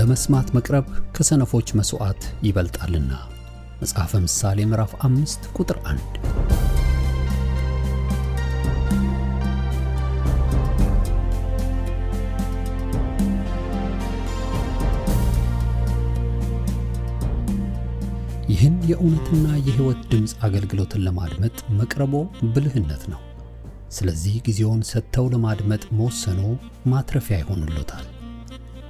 ለመስማት መቅረብ ከሰነፎች መሥዋዕት ይበልጣልና። መጽሐፈ ምሳሌ ምዕራፍ አምስት ቁጥር አንድ ይህን የእውነትና የሕይወት ድምፅ አገልግሎትን ለማድመጥ መቅረቦ ብልህነት ነው። ስለዚህ ጊዜውን ሰጥተው ለማድመጥ መወሰኖ ማትረፊያ ይሆኑሎታል።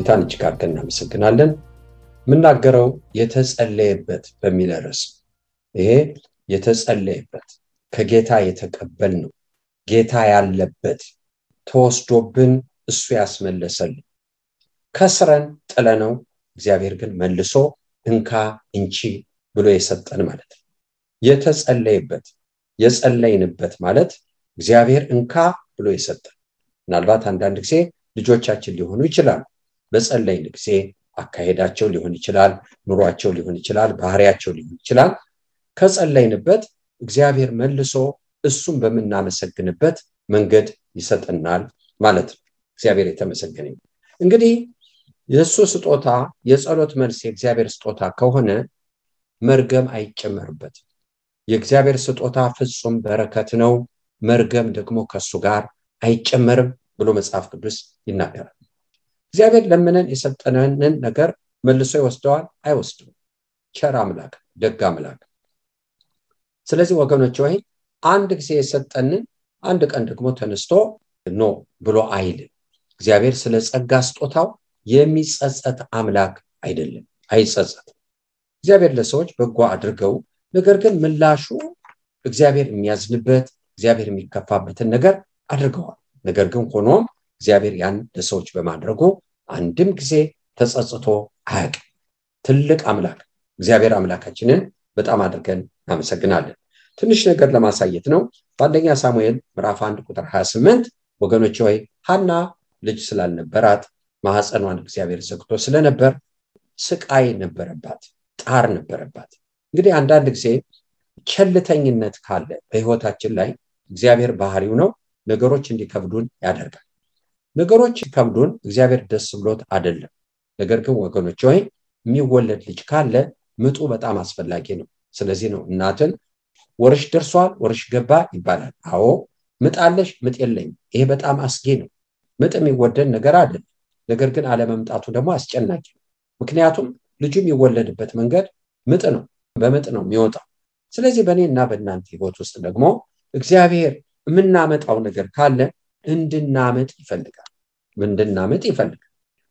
ጌታን እጅግ አድርገን እናመሰግናለን። የምናገረው የተጸለየበት በሚል ርዕስ ይሄ የተጸለየበት ከጌታ የተቀበል ነው። ጌታ ያለበት ተወስዶብን እሱ ያስመለሰልን ከስረን ጥለነው እግዚአብሔር ግን መልሶ እንካ እንቺ ብሎ የሰጠን ማለት ነው። የተጸለየበት የጸለይንበት ማለት እግዚአብሔር እንካ ብሎ የሰጠን ምናልባት አንዳንድ ጊዜ ልጆቻችን ሊሆኑ ይችላሉ። በጸለይን ጊዜ አካሄዳቸው ሊሆን ይችላል፣ ኑሯቸው ሊሆን ይችላል፣ ባህሪያቸው ሊሆን ይችላል። ከጸለይንበት እግዚአብሔር መልሶ እሱን በምናመሰግንበት መንገድ ይሰጠናል ማለት ነው። እግዚአብሔር የተመሰገነ እንግዲህ የእሱ ስጦታ የጸሎት መልስ የእግዚአብሔር ስጦታ ከሆነ መርገም አይጨመርበትም። የእግዚአብሔር ስጦታ ፍጹም በረከት ነው፣ መርገም ደግሞ ከሱ ጋር አይጨመርም ብሎ መጽሐፍ ቅዱስ ይናገራል። እግዚአብሔር ለምነን የሰጠነንን ነገር መልሶ ይወስደዋል? አይወስድም። ቸር አምላክ፣ ደግ አምላክ። ስለዚህ ወገኖች ወይ አንድ ጊዜ የሰጠንን አንድ ቀን ደግሞ ተነስቶ no ብሎ አይልም። እግዚአብሔር ስለ ጸጋ ስጦታው የሚጸጸት አምላክ አይደለም፣ አይጸጸትም። እግዚአብሔር ለሰዎች በጎ አድርገው ነገር ግን ምላሹ እግዚአብሔር የሚያዝንበት እግዚአብሔር የሚከፋበትን ነገር አድርገዋል። ነገር ግን ሆኖም እግዚአብሔር ያን ለሰዎች በማድረጉ አንድም ጊዜ ተጸጽቶ አያውቅም። ትልቅ አምላክ እግዚአብሔር አምላካችንን በጣም አድርገን እናመሰግናለን። ትንሽ ነገር ለማሳየት ነው። በአንደኛ ሳሙኤል ምዕራፍ አንድ ቁጥር 28 ወገኖች ሆይ ሐና ልጅ ስላልነበራት ማህፀኗን እግዚአብሔር ዘግቶ ስለነበር ስቃይ ነበረባት፣ ጣር ነበረባት። እንግዲህ አንዳንድ ጊዜ ቸልተኝነት ካለ በህይወታችን ላይ እግዚአብሔር ባህሪው ነው ነገሮች እንዲከብዱን ያደርጋል። ነገሮች ከብዱን እግዚአብሔር ደስ ብሎት አይደለም። ነገር ግን ወገኖች ወይ የሚወለድ ልጅ ካለ ምጡ በጣም አስፈላጊ ነው። ስለዚህ ነው እናትን ወርሽ ደርሷል፣ ወርሽ ገባ ይባላል። አዎ ምጥ አለሽ፣ ምጥ የለኝም። ይሄ በጣም አስጊ ነው። ምጥ የሚወደድ ነገር አይደለም። ነገር ግን አለመምጣቱ ደግሞ አስጨናቂ ነው። ምክንያቱም ልጁ የሚወለድበት መንገድ ምጥ ነው፣ በምጥ ነው የሚወጣው። ስለዚህ በእኔ እና በእናንተ ህይወት ውስጥ ደግሞ እግዚአብሔር የምናመጣው ነገር ካለ እንድናምጥ ይፈልጋል። እንድናምጥ ይፈልጋል።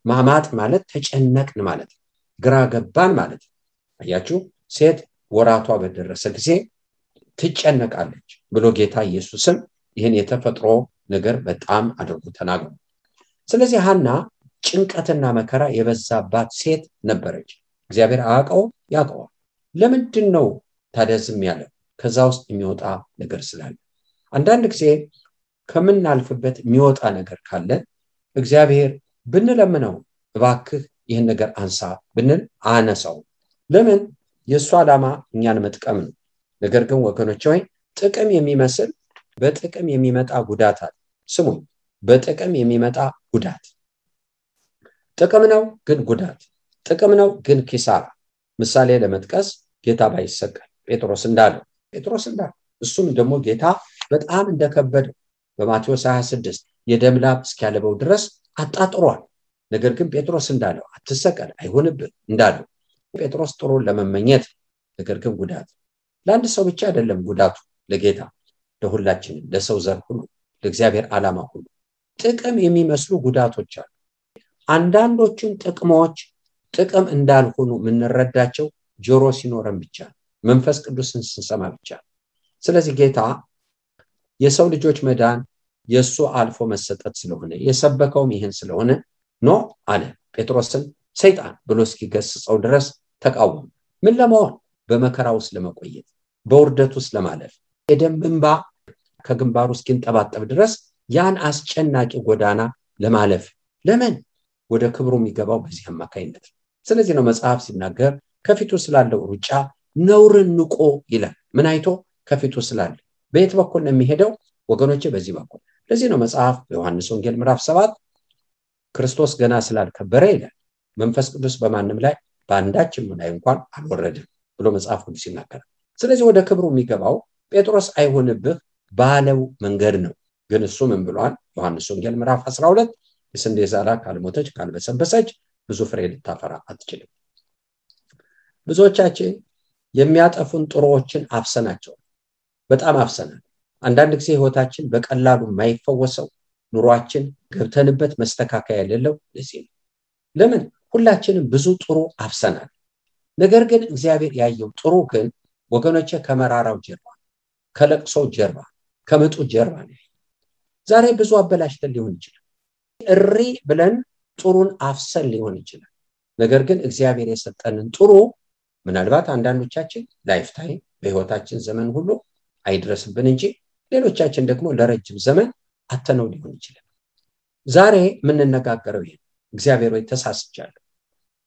ማማጥ ማለት ተጨነቅን ማለት ግራ ገባን ማለት ነው። አያችሁ፣ ሴት ወራቷ በደረሰ ጊዜ ትጨነቃለች ብሎ ጌታ ኢየሱስም ይህን የተፈጥሮ ነገር በጣም አድርጎ ተናግሯል። ስለዚህ ሐና ጭንቀትና መከራ የበዛባት ሴት ነበረች። እግዚአብሔር አያውቀው ያውቀዋል። ለምንድን ነው ታዲያ ያለ? ከዛ ውስጥ የሚወጣ ነገር ስላለ አንዳንድ ጊዜ ከምናልፍበት የሚወጣ ነገር ካለ እግዚአብሔር ብንለምነው እባክህ ይህን ነገር አንሳ ብንል አነሳው። ለምን? የእሱ ዓላማ እኛን መጥቀም ነው። ነገር ግን ወገኖች ወይ ጥቅም የሚመስል በጥቅም የሚመጣ ጉዳት አለ። ስሙኝ፣ በጥቅም የሚመጣ ጉዳት ጥቅም ነው ግን ጉዳት፣ ጥቅም ነው ግን ኪሳራ። ምሳሌ ለመጥቀስ ጌታ ባይሰቀል ጴጥሮስ እንዳለው ጴጥሮስ እንዳለው እሱም ደግሞ ጌታ በጣም እንደከበደው በማቴዎስ 26 የደም ላብ እስኪያለበው ድረስ አጣጥሯል። ነገር ግን ጴጥሮስ እንዳለው አትሰቀል፣ አይሆንብህ እንዳለው ጴጥሮስ ጥሩን ለመመኘት ነገር ግን ጉዳት ለአንድ ሰው ብቻ አይደለም ጉዳቱ ለጌታ ለሁላችንም፣ ለሰው ዘር ሁሉ፣ ለእግዚአብሔር ዓላማ ሁሉ ጥቅም የሚመስሉ ጉዳቶች አሉ። አንዳንዶቹን ጥቅሞች ጥቅም እንዳልሆኑ የምንረዳቸው ጆሮ ሲኖረን ብቻ መንፈስ ቅዱስን ስንሰማ ብቻ ስለዚህ ጌታ የሰው ልጆች መዳን የእሱ አልፎ መሰጠት ስለሆነ የሰበከውም ይህን ስለሆነ ኖ አለ ጴጥሮስን ሰይጣን ብሎ እስኪገስጸው ድረስ ተቃወሙ። ምን ለመሆን? በመከራ ውስጥ ለመቆየት በውርደት ውስጥ ለማለፍ የደም እንባ ከግንባሩ እስኪንጠባጠብ ድረስ ያን አስጨናቂ ጎዳና ለማለፍ። ለምን? ወደ ክብሩ የሚገባው በዚህ አማካይነት ስለዚህ ነው መጽሐፍ ሲናገር ከፊቱ ስላለው ሩጫ ነውርን ንቆ ይላል። ምን አይቶ? ከፊቱ ስላለ በየት በኩል ነው የሚሄደው? ወገኖቼ በዚህ በኩል። ለዚህ ነው መጽሐፍ በዮሐንስ ወንጌል ምዕራፍ ሰባት ክርስቶስ ገና ስላልከበረ ይላል መንፈስ ቅዱስ በማንም ላይ በአንዳችም ላይ እንኳን አልወረድም ብሎ መጽሐፍ ቅዱስ ይናገራል። ስለዚህ ወደ ክብሩ የሚገባው ጴጥሮስ አይሆንብህ ባለው መንገድ ነው። ግን እሱ ምን ብሏል? ዮሐንስ ወንጌል ምዕራፍ 12 የስንዴ ዛላ ካልሞተች ካልበሰበሰች ብዙ ፍሬ ልታፈራ አትችልም። ብዙዎቻችን የሚያጠፉን ጥሩዎችን አፍሰናቸው በጣም አፍሰናል አንዳንድ ጊዜ ህይወታችን በቀላሉ የማይፈወሰው ኑሯችን ገብተንበት መስተካከያ የሌለው ለዚህ ነው። ለምን? ሁላችንም ብዙ ጥሩ አፍሰናል ነገር ግን እግዚአብሔር ያየው ጥሩ ግን ወገኖቼ ከመራራው ጀርባ ከለቅሶ ጀርባ ከምጡ ጀርባ ነው ዛሬ ብዙ አበላሽተን ሊሆን ይችላል። እሪ ብለን ጥሩን አፍሰን ሊሆን ይችላል። ነገር ግን እግዚአብሔር የሰጠንን ጥሩ ምናልባት አንዳንዶቻችን ላይፍታይም በህይወታችን ዘመን ሁሉ አይድረስብን እንጂ ሌሎቻችን ደግሞ ለረጅም ዘመን አተነው ሊሆን ይችላል። ዛሬ የምንነጋገረው ይሄ እግዚአብሔር ወይ ተሳስቻለሁ።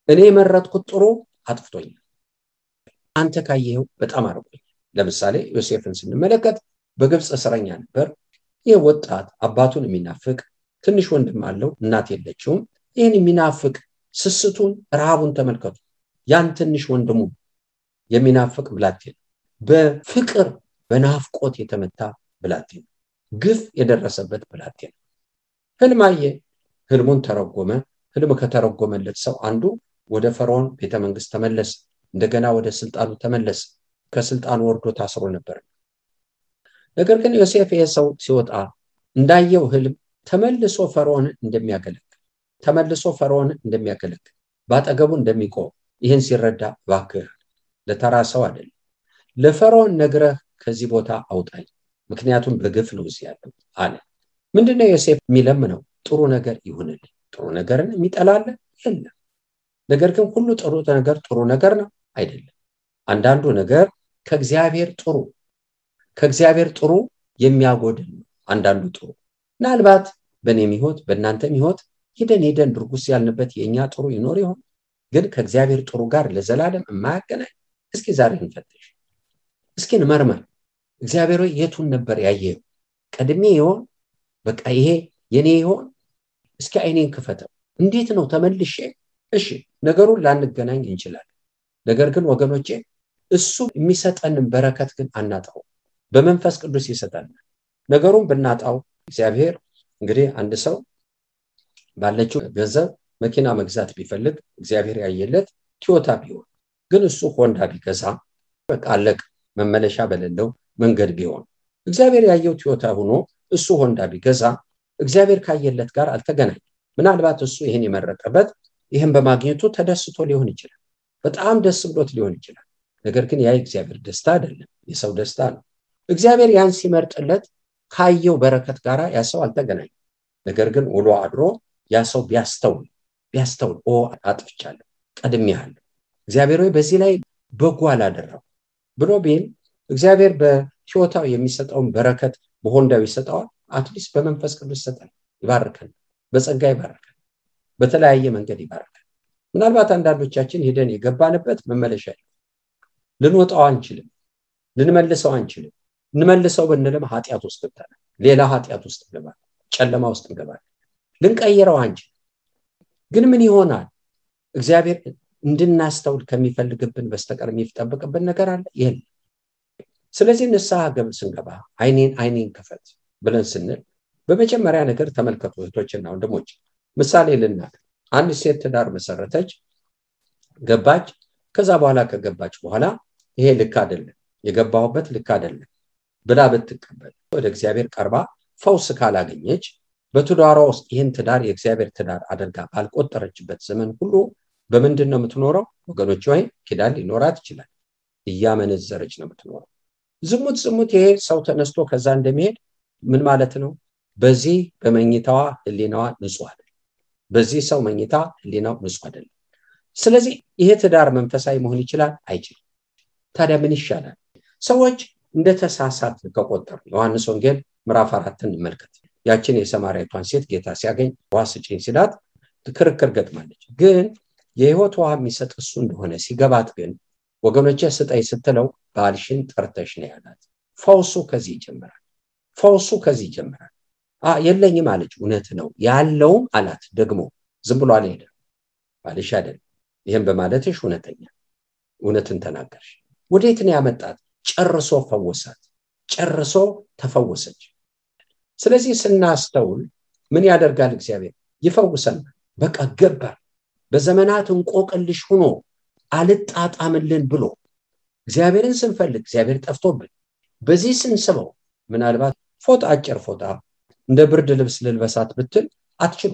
እኔ የመረጥኩት ጥሩ አጥፍቶኛል። አንተ ካየኸው በጣም አርቆኛል። ለምሳሌ ዮሴፍን ስንመለከት በግብፅ እስረኛ ነበር። ይህ ወጣት አባቱን የሚናፍቅ ትንሽ ወንድም አለው እናት የለችውም። ይህን የሚናፍቅ ስስቱን ረሃቡን ተመልከቱ። ያን ትንሽ ወንድሙ የሚናፍቅ ብላቴን በፍቅር በናፍቆት የተመታ ብላቴን ግፍ የደረሰበት ብላቴን ህልማየ ህልሙን ተረጎመ። ህልም ከተረጎመለት ሰው አንዱ ወደ ፈርዖን ቤተመንግስት ተመለሰ። እንደገና ወደ ስልጣኑ ተመለሰ። ከስልጣኑ ወርዶ ታስሮ ነበር። ነገር ግን ዮሴፍ ይሄ ሰው ሲወጣ እንዳየው ህልም ተመልሶ ፈርዖንን እንደሚያገለግል ተመልሶ ፈርዖንን እንደሚያገለግል በአጠገቡ እንደሚቆም ይህን ሲረዳ ባክህ ለተራ ሰው አይደለም። ለፈርዖን ነግረህ ከዚህ ቦታ አውጣኝ። ምክንያቱም በግፍ ነው እዚህ ያለው አለ። ምንድነው ዮሴፍ የሚለምነው? ጥሩ ነገር ይሁንልኝ። ጥሩ ነገርን የሚጠላለ የለም። ነገር ግን ሁሉ ጥሩ ነገር ጥሩ ነገር ነው? አይደለም። አንዳንዱ ነገር ከእግዚአብሔር ጥሩ ከእግዚአብሔር ጥሩ የሚያጎድል ነው። አንዳንዱ ጥሩ። ምናልባት በእኔም ህይወት በእናንተም ህይወት ሂደን ሂደን ድርጉስ ያልንበት የእኛ ጥሩ ይኖር ይሆን? ግን ከእግዚአብሔር ጥሩ ጋር ለዘላለም የማያገናኝ። እስኪ ዛሬ እንፈትሽ። እስኪ እንመርመር እግዚአብሔር የቱን ነበር ያየው ቀድሜ ይሆን? በቃ ይሄ የኔ ይሆን? እስኪ አይኔን ክፈተው። እንዴት ነው ተመልሼ? እሺ ነገሩን ላንገናኝ እንችላለን። ነገር ግን ወገኖቼ እሱ የሚሰጠንን በረከት ግን አናጣው። በመንፈስ ቅዱስ ይሰጠናል። ነገሩን ብናጣው እግዚአብሔር እንግዲህ አንድ ሰው ባለችው ገንዘብ መኪና መግዛት ቢፈልግ እግዚአብሔር ያየለት ቲዮታ ቢሆን ግን እሱ ሆንዳ ቢገዛ በቃ አለቅ መመለሻ በሌለው መንገድ ቢሆን። እግዚአብሔር ያየው ቲዮታ ሆኖ እሱ ሆንዳ ቢገዛ እግዚአብሔር ካየለት ጋር አልተገናኝ ምናልባት እሱ ይህን የመረጠበት ይህን በማግኘቱ ተደስቶ ሊሆን ይችላል። በጣም ደስ ብሎት ሊሆን ይችላል። ነገር ግን ያ እግዚአብሔር ደስታ አይደለም የሰው ደስታ ነው። እግዚአብሔር ያን ሲመርጥለት ካየው በረከት ጋር ያ ሰው አልተገናኝ ነገር ግን ውሎ አድሮ ያ ሰው ቢያስተውል ቢያስተውል ኦ አጥፍቻለሁ ቀድሜያለሁ እግዚአብሔር ወይ በዚህ ላይ በጎ አላደረው ብሎ ቢል እግዚአብሔር በህይወታው የሚሰጠውን በረከት በሆንዳው ይሰጠዋል። አትሊስት በመንፈስ ቅዱስ ይሰጣል ይባርከን በጸጋ ይባርከን በተለያየ መንገድ ይባርከን። ምናልባት አንዳንዶቻችን ሄደን የገባንበት መመለሻ ልንወጣው አንችልም ልንመልሰው አንችልም። እንመልሰው ብንልም ኃጢአት ውስጥ ገብተናል ሌላ ኃጢአት ውስጥ እንገባል ጨለማ ውስጥ እንገባል ልንቀይረው አንችል ግን ምን ይሆናል? እግዚአብሔር እንድናስተውል ከሚፈልግብን በስተቀር የሚጠብቅብን ነገር አለ? የለም ስለዚህ ንስሐ ገብ ስንገባ አይኔን አይኔን ክፈት ብለን ስንል በመጀመሪያ ነገር ተመልከቱ እህቶችና ወንድሞች። ምሳሌ ልናገር። አንድ ሴት ትዳር መሰረተች ገባች። ከዛ በኋላ ከገባች በኋላ ይሄ ልክ አይደለም የገባሁበት ልክ አይደለም ብላ ብትቀበል ወደ እግዚአብሔር ቀርባ ፈውስ ካላገኘች በትዳሯ ውስጥ ይህን ትዳር የእግዚአብሔር ትዳር አድርጋ ባልቆጠረችበት ዘመን ሁሉ በምንድን ነው የምትኖረው? ወገኖች ወይ ኪዳን ሊኖራት ይችላል። እያመነዘረች ነው የምትኖረው ዝሙት ዝሙት ይሄ ሰው ተነስቶ ከዛ እንደሚሄድ ምን ማለት ነው? በዚህ በመኝታዋ ህሊናዋ ንጹህ አይደለም። በዚህ ሰው መኝታ ህሊናው ንጹህ አይደለም። ስለዚህ ይሄ ትዳር መንፈሳዊ መሆን ይችላል? አይችልም። ታዲያ ምን ይሻላል? ሰዎች እንደ ተሳሳት ከቆጠሩ ዮሐንስ ወንጌል ምዕራፍ አራትን እንመልከት። ያችን የሰማርያቷን ሴት ጌታ ሲያገኝ ውሃ ስጪኝ ሲላት ክርክር ገጥማለች። ግን የህይወት ውሃ የሚሰጥ እሱ እንደሆነ ሲገባት ግን ወገኖቼ ስጠኝ ስትለው ባልሽን ጠርተሽ ነው ያላት። ፈውሱ ከዚህ ይጀምራል። ፈውሱ ከዚህ ይጀምራል። የለኝም አለች። እውነት ነው። ያለውም አላት። ደግሞ ዝም ብሎ አልሄደ ባልሽ አይደለም። ይህም በማለትሽ እውነተኛ። እውነትን ተናገርሽ። ወዴት ነው ያመጣት? ጨርሶ ፈወሳት። ጨርሶ ተፈወሰች። ስለዚህ ስናስተውል ምን ያደርጋል? እግዚአብሔር ይፈውሰናል በቃ ገባ በዘመናት እንቆቅልሽ ሆኖ አልጣጣምልን ብሎ እግዚአብሔርን ስንፈልግ እግዚአብሔር ጠፍቶብን በዚህ ስንስበው ምናልባት ፎጣ አጭር ፎጣ እንደ ብርድ ልብስ ልልበሳት ብትል አትችሉ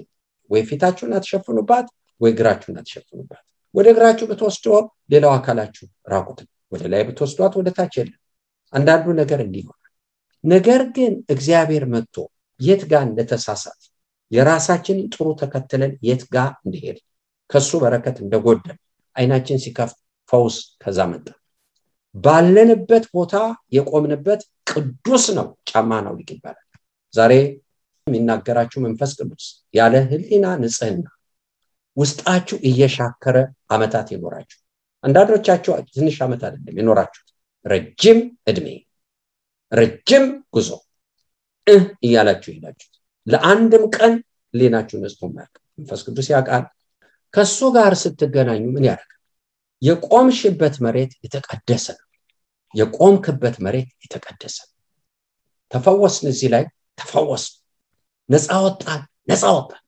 ወይ ፊታችሁን አትሸፍኑባት ወይ እግራችሁን አትሸፍኑባት። ወደ እግራችሁ ብትወስዶ ሌላው አካላችሁ ራቁት ወደ ላይ ብትወስዷት ወደ ታች የለም። አንዳንዱ ነገር እንዲህ ነገር ግን እግዚአብሔር መጥቶ የት ጋር እንደተሳሳት የራሳችንን ጥሩ ተከትለን የት ጋር እንደሄድ ከሱ በረከት እንደጎደል አይናችን ሲከፍት ፈውስ ከዛ መጣ ባለንበት ቦታ የቆምንበት ቅዱስ ነው። ጫማ ሊቅ ይባላል። ዛሬ የሚናገራችሁ መንፈስ ቅዱስ ያለ ህሊና ንጽህና ውስጣችሁ እየሻከረ አመታት ይኖራችሁ አንዳንዶቻችሁ ትንሽ ዓመት አይደለም የኖራችሁት ረጅም እድሜ ረጅም ጉዞ እህ እያላችሁ ሄዳችሁት ለአንድም ቀን ሌናችሁ ነጽቶ መንፈስ ቅዱስ ያውቃል። ከሱ ጋር ስትገናኙ ምን ያደርጋል የቆምሽበት መሬት የተቀደሰ ነው። የቆምክበት መሬት የተቀደሰ ነው። ተፈወስን እዚህ ላይ ተፈወስ ነፃ ወጣን ነፃ ወጣን።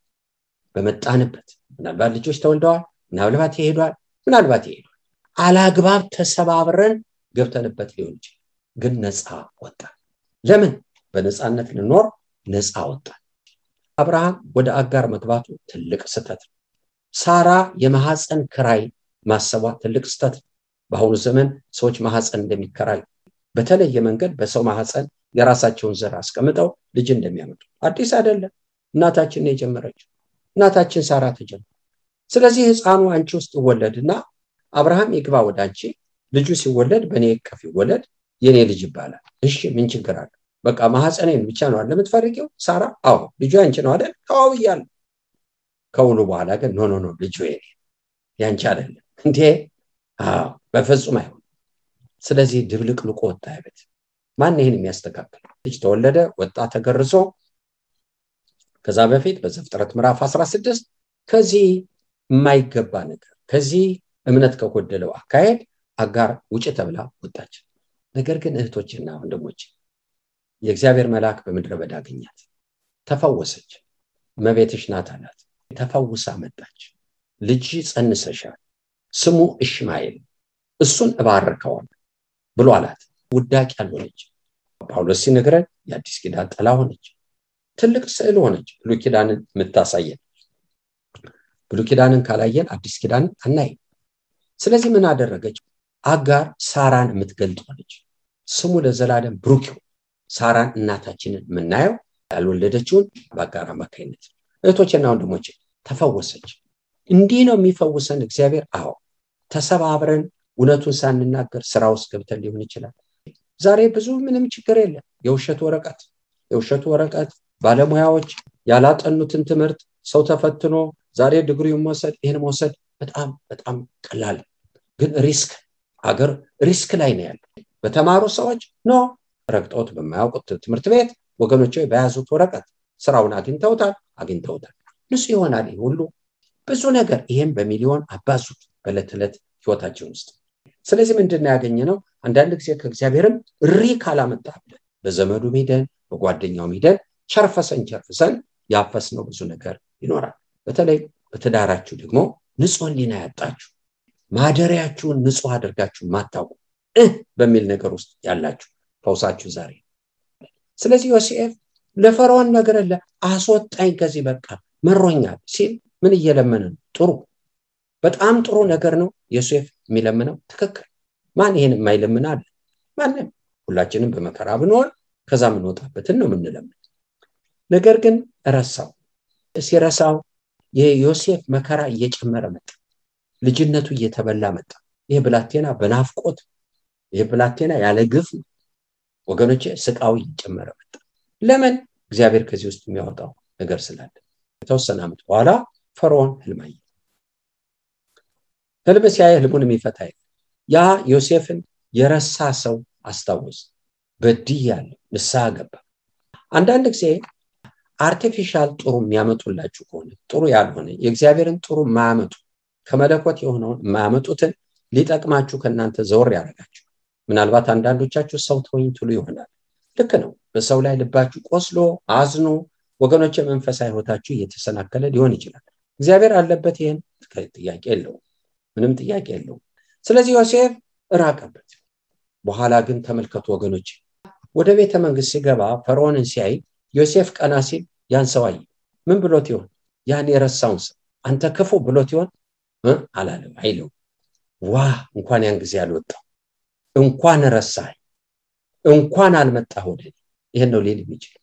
በመጣንበት ምናልባት ልጆች ተወልደዋል ምናልባት ይሄዷል ምናልባት ይሄዷል። አላግባብ ተሰባብረን ገብተንበት ሊሆን ይችላል ግን ነፃ ወጣን። ለምን? በነፃነት ልኖር ነፃ ወጣን። አብርሃም ወደ አጋር መግባቱ ትልቅ ስተት ነው። ሳራ የማሐፀን ክራይ ማሰቧ ትልቅ ነው። በአሁኑ ዘመን ሰዎች ማሐፀን እንደሚከራዩ በተለየ መንገድ በሰው ማሐፀን የራሳቸውን ዘር አስቀምጠው ልጅ እንደሚያመጡ። አዲስ አይደለም። እናታችን ነው የጀመረችው። እናታችን ሳራ ተጀመረ። ስለዚህ ህፃኑ አንቺ ውስጥ ይወለድና አብርሃም ይግባ ወደ አንቺ። ልጁ ሲወለድ በእኔ እቅፍ ይወለድ የኔ ልጅ ይባላል። እሺ ምን ችግር አለ በቃ ማሐፀኔን ብቻ ነው አለ ሳራ አዎ። ልጁ ያንቺ ነው አይደል? አዎ ከውሉ በኋላ ግን no no ልጁ ያንቺ አይደለም እንዴ? በፍጹም አይሆን ስለዚህ ድብልቅልቁ ወጣ ቤት ማን ይህን የሚያስተካክል? ልጅ ተወለደ ወጣ ተገርዞ ከዛ በፊት በዘፍጥረት ምዕራፍ 16 ከዚህ የማይገባ ነገር ከዚህ እምነት ከጎደለው አካሄድ አጋር ውጭ ተብላ ወጣች። ነገር ግን እህቶችና ወንድሞች የእግዚአብሔር መልአክ በምድረ በዳ አገኛት ተፈወሰች። መቤትሽ ናት አላት። ተፈውሳ መጣች። ልጅ ጸንሰሻል ስሙ እሽማኤል እሱን እባርከዋል ብሎ አላት። ውዳቂ ያልሆነች ጳውሎስ ሲነግረን የአዲስ ኪዳን ጠላ ሆነች። ትልቅ ስዕል ሆነች። ብሉ ኪዳንን የምታሳየን። ብሉ ኪዳንን ካላየን አዲስ ኪዳንን አናይም። ስለዚህ ምን አደረገች? አጋር ሳራን የምትገልጥ ሆነች። ስሙ ለዘላለም ብሩክ ሳራን እናታችንን የምናየው ያልወለደችውን በአጋር አማካኝነት እህቶችና ወንድሞች ተፈወሰች እንዲህ ነው የሚፈውሰን። እግዚአብሔር አዎ ተሰባብረን እውነቱን ሳንናገር ስራ ውስጥ ገብተን ሊሆን ይችላል። ዛሬ ብዙ ምንም ችግር የለም። የውሸት ወረቀት የውሸቱ ወረቀት ባለሙያዎች ያላጠኑትን ትምህርት ሰው ተፈትኖ ዛሬ ድግሪውን መውሰድ ይህን መውሰድ በጣም በጣም ቀላል። ግን ሪስክ አገር ሪስክ ላይ ነው ያለ በተማሩ ሰዎች ኖ ረግጠውት በማያውቁት ትምህርት ቤት ወገኖች በያዙት ወረቀት ስራውን አግኝተውታል አግኝተውታል። ንሱ ይሆናል ይህ ሁሉ ብዙ ነገር ይህም በሚሊዮን አባዙት በዕለት ዕለት ህይወታችን ውስጥ ስለዚህ ምንድን ያገኘ ነው? አንዳንድ ጊዜ ከእግዚአብሔርም ሪ ካላመጣ ብለን በዘመዱ ሂደን በጓደኛው ሂደን ቸርፈሰን ቸርፍሰን ያፈስነው ብዙ ነገር ይኖራል። በተለይ በትዳራችሁ ደግሞ ንጹህ ሕሊና ያጣችሁ ማደሪያችሁን ንጹህ አድርጋችሁ ማታውቁ እህ በሚል ነገር ውስጥ ያላችሁ ፈውሳችሁ ዛሬ። ስለዚህ ዮሴፍ ለፈርዖን ነገረለ አስወጣኝ ከዚህ በቃ መሮኛል ሲል ምን እየለመነ ነው? ጥሩ በጣም ጥሩ ነገር ነው ዮሴፍ የሚለምነው ትክክል። ማን ይሄን የማይለምን አለ? ማንም። ሁላችንም በመከራ ብንሆን ከዛ የምንወጣበትን ነው የምንለምን። ነገር ግን ረሳው። ሲረሳው የዮሴፍ መከራ እየጨመረ መጣ። ልጅነቱ እየተበላ መጣ። ይህ ብላቴና በናፍቆት ይህ ብላቴና ያለ ግፍ ወገኖቼ ስቃው እየጨመረ መጣ። ለምን? እግዚአብሔር ከዚህ ውስጥ የሚያወጣው ነገር ስላለ። የተወሰነ ዓመት በኋላ ፈርዖን ህልም አየ። ህልም ሲያይ ህልሙን የሚፈታ ያ ዮሴፍን የረሳ ሰው አስታወስ። በድያለሁ፣ ንስሐ ገባ። አንዳንድ ጊዜ artificial ጥሩ የሚያመጡላችሁ ከሆነ ጥሩ ያልሆነ የእግዚአብሔርን ጥሩ የማያመጡ ከመለኮት የሆነውን የማያመጡትን ሊጠቅማችሁ ከእናንተ ዘወር ያደርጋችሁ። ምናልባት አንዳንዶቻችሁ ሰው ተወኝ ትሉ ይሆናል። ልክ ነው። በሰው ላይ ልባችሁ ቆስሎ አዝኖ ወገኖች መንፈሳዊ ህይወታችሁ እየተሰናከለ ሊሆን ይችላል። እግዚአብሔር አለበት። ይህን ጥያቄ የለውም፣ ምንም ጥያቄ የለውም። ስለዚህ ዮሴፍ እራቀበት። በኋላ ግን ተመልከቱ ወገኖች፣ ወደ ቤተ መንግስት ሲገባ ፈርዖንን ሲያይ ዮሴፍ ቀና ሲል ያን ሰው ምን ብሎት ይሆን? ያን የረሳውን ሰው አንተ ክፉ ብሎት ይሆን? አላለም፣ አይለው። ዋ እንኳን ያን ጊዜ አልወጣው፣ እንኳን ረሳኝ፣ እንኳን አልመጣህ ወደ ይህን ነው ሊል የሚችል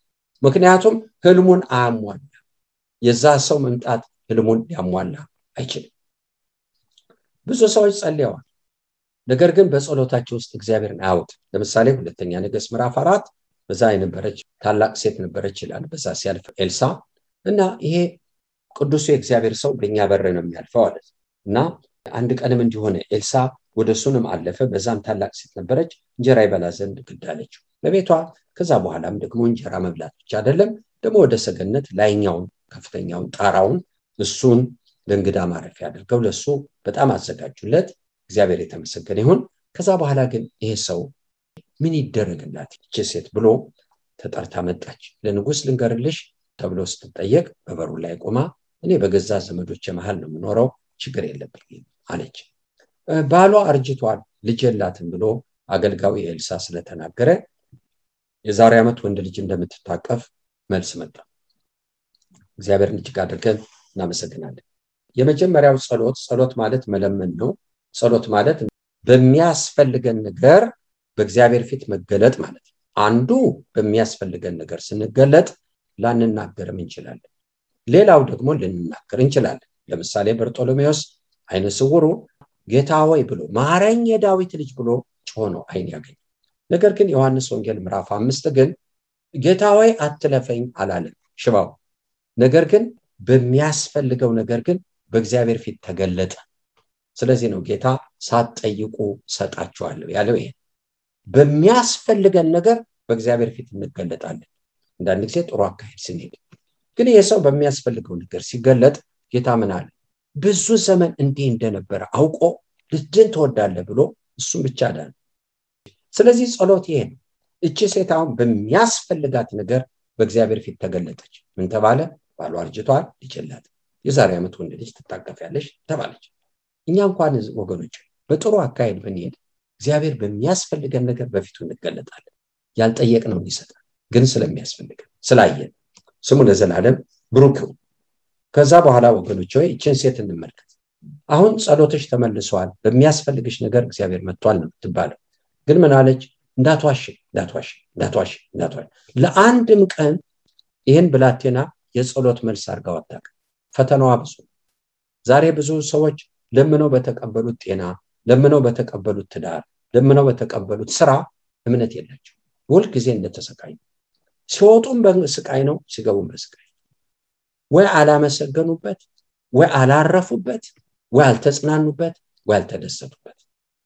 ምክንያቱም ህልሙን አያሟላ። የዛ ሰው መምጣት ህልሙን ሊያሟላ አይችልም። ብዙ ሰዎች ጸልየዋል፣ ነገር ግን በጸሎታቸው ውስጥ እግዚአብሔርን አያውት። ለምሳሌ ሁለተኛ ነገሥት ምዕራፍ አራት በዛ የነበረች ታላቅ ሴት ነበረች ይላል። በዛ ሲያልፍ ኤልሳ እና ይሄ ቅዱሱ የእግዚአብሔር ሰው በእኛ በር ነው የሚያልፈው አለ እና አንድ ቀንም እንዲሆነ ኤልሳ ወደ እሱንም አለፈ። በዛም ታላቅ ሴት ነበረች፣ እንጀራ ይበላ ዘንድ ግድ ለቤቷ ከዛ በኋላም ደግሞ እንጀራ መብላት ብቻ አይደለም፣ ደግሞ ወደ ሰገነት ላይኛውን ከፍተኛውን ጣራውን እሱን ለእንግዳ ማረፊያ አድርገው ለእሱ በጣም አዘጋጁለት። እግዚአብሔር የተመሰገነ ይሁን። ከዛ በኋላ ግን ይሄ ሰው ምን ይደረግላት ይቺ ሴት ብሎ ተጠርታ መጣች። ለንጉሥ ልንገርልሽ ተብሎ ስትጠየቅ በበሩ ላይ ቆማ እኔ በገዛ ዘመዶች መሃል ነው የምኖረው፣ ችግር የለብኝም አለች። ባሏ አርጅቷል፣ ልጅ ብሎ አገልጋዊ ኤልሳ ስለተናገረ የዛሬ ዓመት ወንድ ልጅ እንደምትታቀፍ መልስ መጣ። እግዚአብሔርን እጅግ አድርገን እናመሰግናለን። የመጀመሪያው ጸሎት ጸሎት ማለት መለመን ነው። ጸሎት ማለት በሚያስፈልገን ነገር በእግዚአብሔር ፊት መገለጥ ማለት ነው። አንዱ በሚያስፈልገን ነገር ስንገለጥ ላንናገርም እንችላለን። ሌላው ደግሞ ልንናገር እንችላለን። ለምሳሌ በርጦሎሜዎስ አይነ ስውሩ ጌታ ሆይ ብሎ ማረኝ የዳዊት ልጅ ብሎ ጮሆ አይን ያገኝ ነገር ግን ዮሐንስ ወንጌል ምዕራፍ አምስት ግን ጌታ ሆይ አትለፈኝ አላለም ሽባው። ነገር ግን በሚያስፈልገው ነገር ግን በእግዚአብሔር ፊት ተገለጠ። ስለዚህ ነው ጌታ ሳትጠይቁ ሰጣችኋለሁ ያለው። ይሄ በሚያስፈልገን ነገር በእግዚአብሔር ፊት እንገለጣለን። አንዳንድ ጊዜ ጥሩ አካሄድ ስንሄድ ግን ይህ ሰው በሚያስፈልገው ነገር ሲገለጥ ጌታ ምን አለ? ብዙ ዘመን እንዲህ እንደነበረ አውቆ ልጅን ትወዳለህ ብሎ እሱም ብቻ ዳነ። ስለዚህ ጸሎት ይሄ ነው። እቺ ሴት አሁን በሚያስፈልጋት ነገር በእግዚአብሔር ፊት ተገለጠች። ምን ተባለ? ባሏ አርጅቷል፣ ልጅ የዛሬ ዓመት ወንድ ልጅ ትታቀፊያለሽ ተባለች። እኛ እንኳን ወገኖች በጥሩ አካሄድ ብንሄድ እግዚአብሔር በሚያስፈልገን ነገር በፊቱ እንገለጣለን። ያልጠየቅነውን ይሰጣል። ግን ስለሚያስፈልገን ስላየን ስሙ ለዘላለም ብሩክ ከዛ በኋላ ወገኖች ሆይ ይችን ሴት እንመልከት። አሁን ጸሎትሽ ተመልሰዋል፣ በሚያስፈልግሽ ነገር እግዚአብሔር መጥቷል ነው የምትባለው። ግን ምን አለች? እንዳትዋሽ እንዳትዋሽ እንዳትዋሽ እንዳትዋሽ። ለአንድም ቀን ይህን ብላቴና የጸሎት መልስ አድርገው አታውቅም። ፈተናዋ ብዙ። ዛሬ ብዙ ሰዎች ለምነው በተቀበሉት ጤና፣ ለምነው በተቀበሉት ትዳር፣ ለምነው በተቀበሉት ስራ እምነት የላቸው። ሁልጊዜ እንደተሰቃዩ ሲወጡም በስቃይ ነው፣ ሲገቡም በስቃይ ወይ አላመሰገኑበት፣ ወይ አላረፉበት፣ ወይ አልተጽናኑበት፣ ወይ አልተደሰቱበት።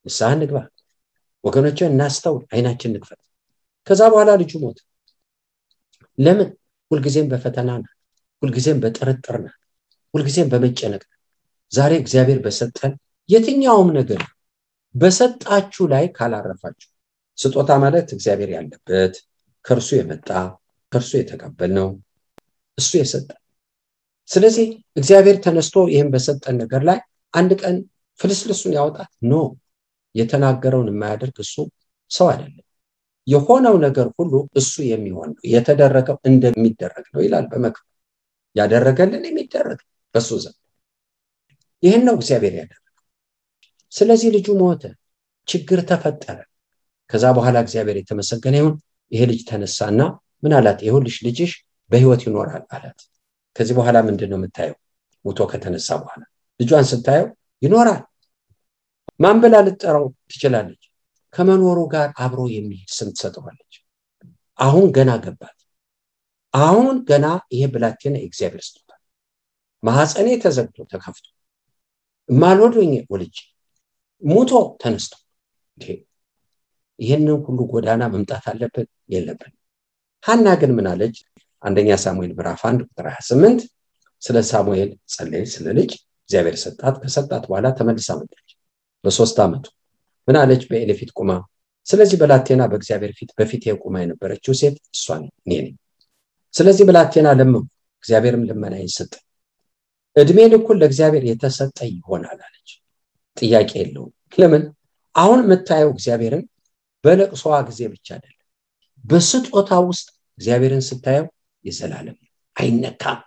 ንስሐ እንግባ ወገኖች፣ እናስተውል፣ አይናችን ንክፈት። ከዛ በኋላ ልጁ ሞት። ለምን? ሁልጊዜም በፈተና ናት፣ ሁልጊዜም በጥርጥር ናት፣ ሁልጊዜም በመጨነቅ ናት። ዛሬ እግዚአብሔር በሰጠን የትኛውም ነገር በሰጣችሁ ላይ ካላረፋችሁ። ስጦታ ማለት እግዚአብሔር ያለበት ከእርሱ የመጣ ከእርሱ የተቀበልነው እሱ የሰጠን። ስለዚህ እግዚአብሔር ተነስቶ ይህን በሰጠን ነገር ላይ አንድ ቀን ፍልስልሱን ያወጣል ኖ። የተናገረውን የማያደርግ እሱ ሰው አይደለም። የሆነው ነገር ሁሉ እሱ የሚሆን ነው። የተደረገው እንደሚደረግ ነው ይላል በመክብብ ያደረገልን የሚደረግ በሱ ዘንድ። ይህን ነው እግዚአብሔር ያደረገው። ስለዚህ ልጁ ሞተ ችግር ተፈጠረ። ከዛ በኋላ እግዚአብሔር የተመሰገነ ይሁን። ይሄ ልጅ ተነሳና ምን አላት ይሁልሽ ልጅሽ በህይወት ይኖራል አላት። ከዚህ በኋላ ምንድን ነው የምታየው? ሙቶ ከተነሳ በኋላ ልጇን ስታየው ይኖራል። ማን ብላ ልጠራው ትችላለች? ከመኖሩ ጋር አብሮ የሚሄድ ስም ትሰጠዋለች። አሁን ገና ገባት አሁን ገና ይሄ ብላቴና የእግዚአብሔር ስጦታ ማሐፀኔ ተዘግቶ ተከፍቶ ማልወዶኝ ወልጅ ሙቶ ተነስቶ ይህንን ሁሉ ጎዳና መምጣት አለብን? የለብን ሀና ግን ምን አለች? አንደኛ ሳሙኤል ምዕራፍ 1 ቁጥር 28 ስለ ሳሙኤል ጸለይ ስለ ልጅ እግዚአብሔር ሰጣት ከሰጣት በኋላ ተመልሳ መጣች። በሶስት ዓመቱ ምን አለች? ፊት ቁማ። ስለዚህ ብላቴና በእግዚአብሔር ፊት በፊት ቁማ የነበረችው ሴት እሷ እኔ ነኝ ስለዚህ ብላቴና ለምኑ እግዚአብሔርም ልመና ይሰጥ። እድሜ ልኩን ለእግዚአብሔር የተሰጠ ይሆናል አለች። ጥያቄ የለውም። ለምን? አሁን የምታየው እግዚአብሔርን በለቅሶዋ ጊዜ ብቻ አይደለም። በስጦታ ውስጥ እግዚአብሔርን ስታየው የዘላለም አይነካም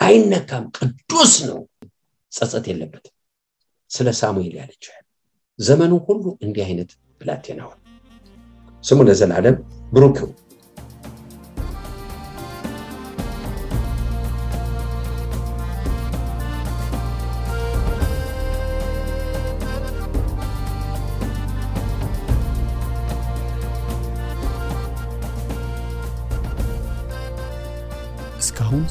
አይነካም። ቅዱስ ነው። ጸጸት የለበትም። ስለ ሳሙኤል ያለችው ዘመኑ ሁሉ እንዲህ አይነት ብላቴናውን ስሙ ለዘላለም ብሩክ